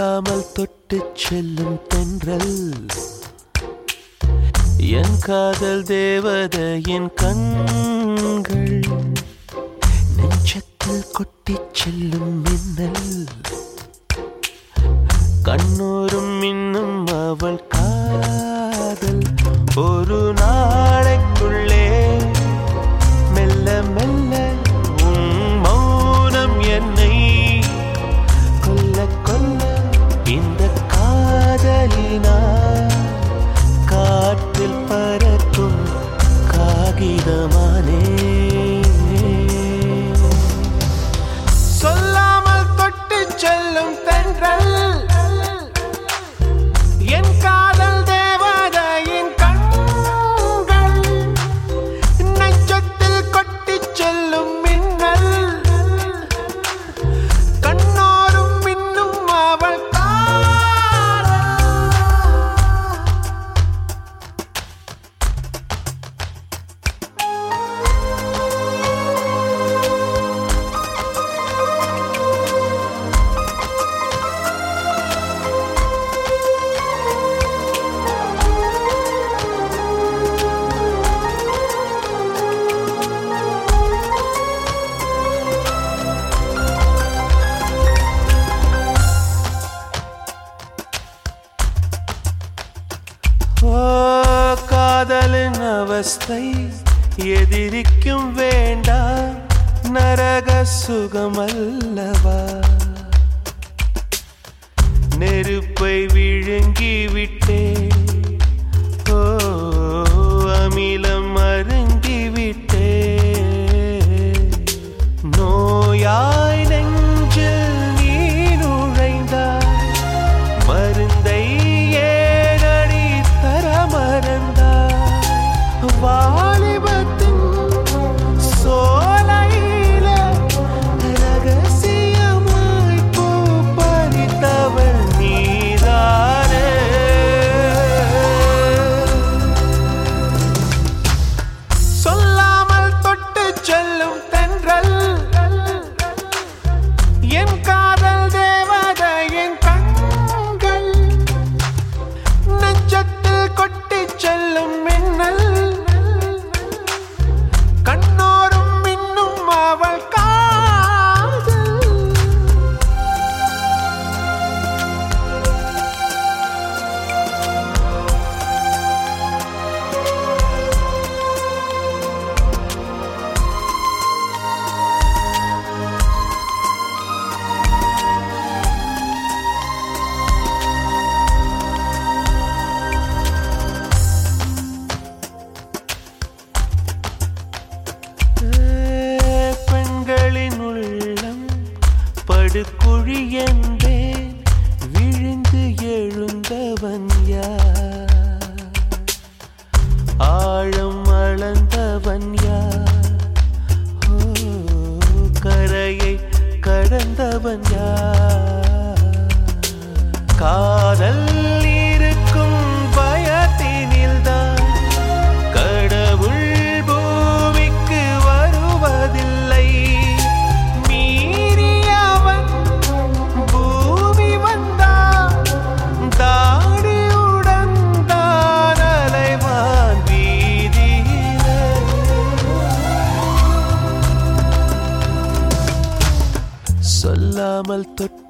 இல்லாமல் தொட்டு செல்லும் தென்றல். என் காதல் தேவதையின் கண்கள். காற்றினால் காற்றில் பறக்கும் காகிதமானே. சொல்லாமல் தொட்டு செல்லும் தென்றல்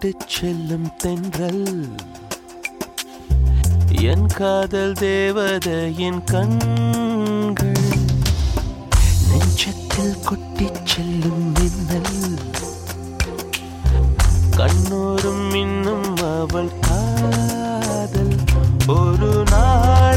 விட்டு செல்லும் தென்றல். என் காதல் தேவதையின் கண்கள். நெஞ்சத்தில் கொட்டி செல்லும் மின்னல். கண்ணோரும் இன்னும் அவள் காதல். ஒரு நாள்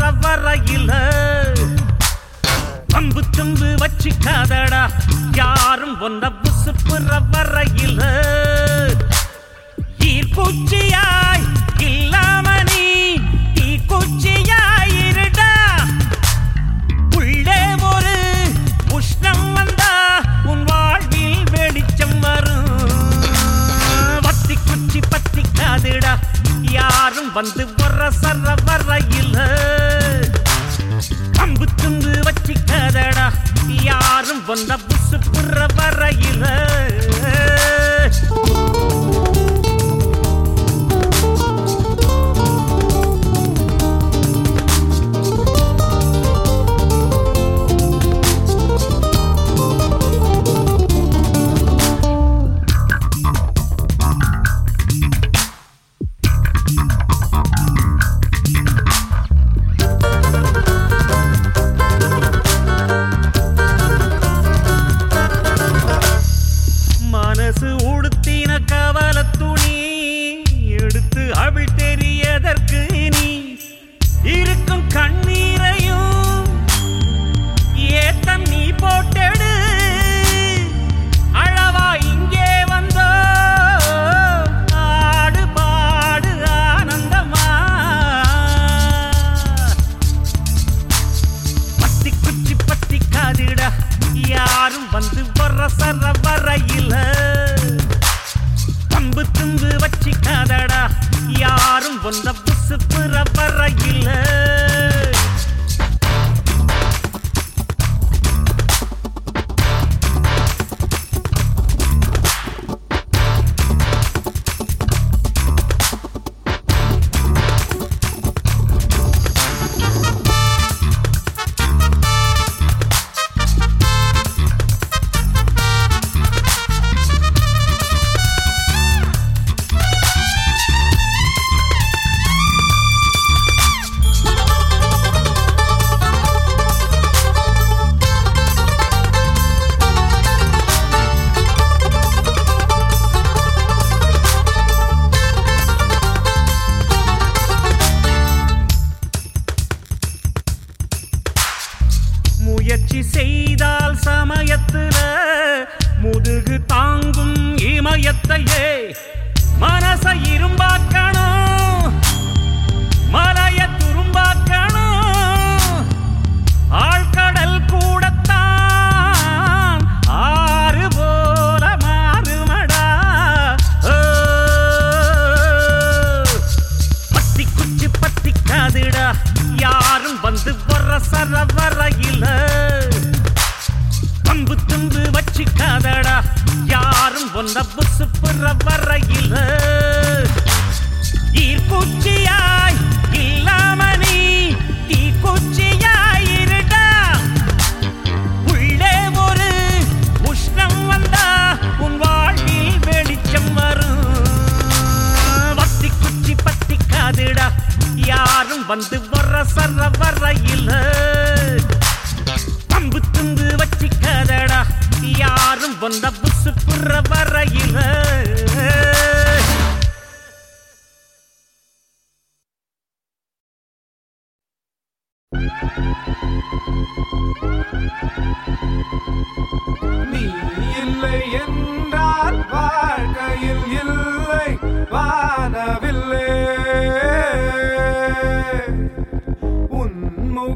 வர வரையில. பம்பு தும்பு வச்சுக்காதடா. யாரும் ஒன்ன புசுப்புற வரையில. ஈர்ப்பூச்சியாய் இல்லாம நீ தீக்குச்சியாய் இருடா. உள்ளே ஒரு உஷ்ணம் வந்தா உன் வாழ்வில் வெளிச்சம் வரும். வத்தி குச்சி பத்திக்காதுடா. யாரும் வந்து வர சர வர இல்ல அம்பு துண்டு வச்சிக்காதடா யாரும் வந்த புசு புற வர இல்ல இது வர சரவ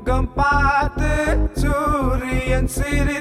compadre, Turian City.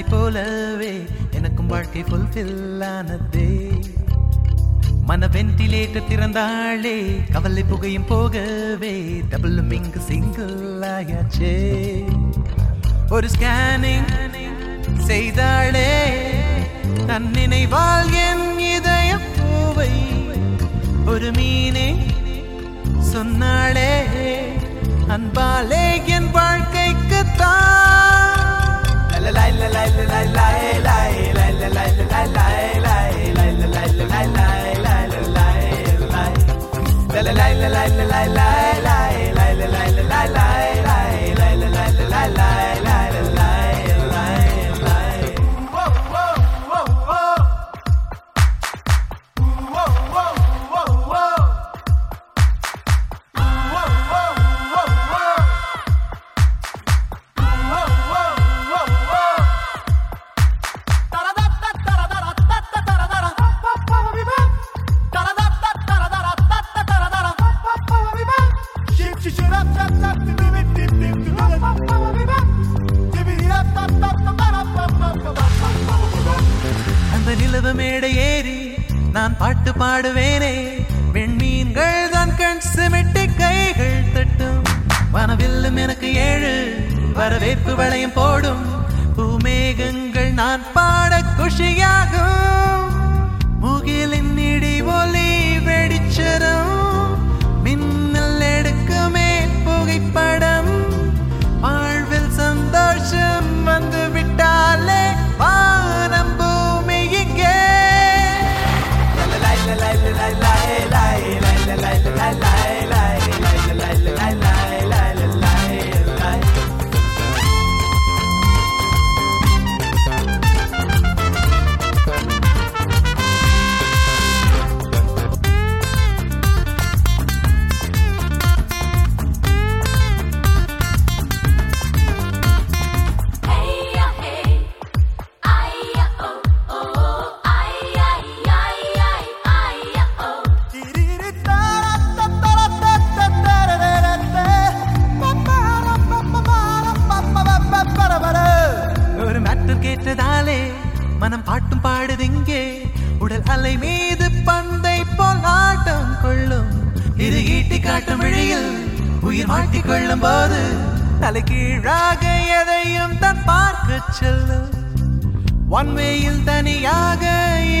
உன்னை போலவே எனக்கும் வாழ்க்கை ஃபுல்ஃபில் ஆனதே. மன வென்டிலேட்டர் திறந்தாளே கவலை புகையும் போகவே டபுளும் இங்கு சிங்கிள் ஆயாச்சே. ஒரு ஸ்கேனிங் செய்தாளே தன் நினைவால் என் இதய பூவை ஒரு மீனே சொன்னாளே அன்பாலே என் வாழ்க்கைக்கு தான். la la la la la அலை மீது பந்தை போல் ஆட்டம் கொள்ளும். இது ஈட்டி காட்டும் வழியில் உயிர் மாட்டிக் கொள்ளும் போது தலைகீழாக எதையும் தான் பார்க்க செல்லும். ஒன்வேயில் தனியாக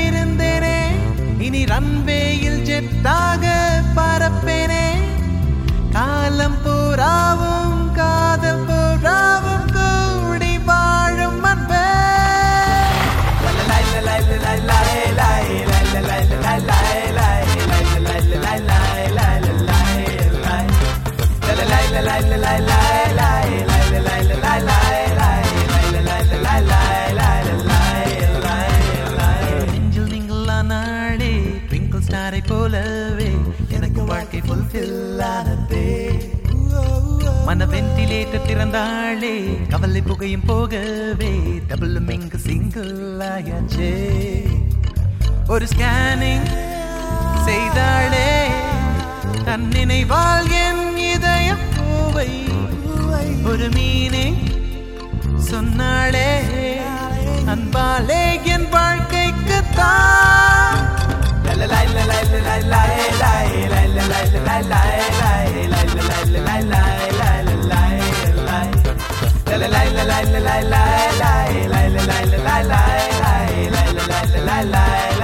இருந்தேனே இனி ரன்வேயில் ஜெட்டாக பரப்பேனே. காலம் பூராவும் காதல் ஸ்டாரை போலவே எனக்கு வாழ்க்கை ஃபுல்ஃபில் ஆனதே மன வென்டிலேட்டர் திறந்தாளே கவலை புகையும் போகவே டபுளும் இங்கு சிங்கிள் ஆயாச்சே ஒரு ஸ்கேனிங் செய்தாளே தன் நினைவால் என் இதயம் ஒரு மீனிங் சொன்னாளே அன்பாலே என் வாழ்க்கைக்கு தான் la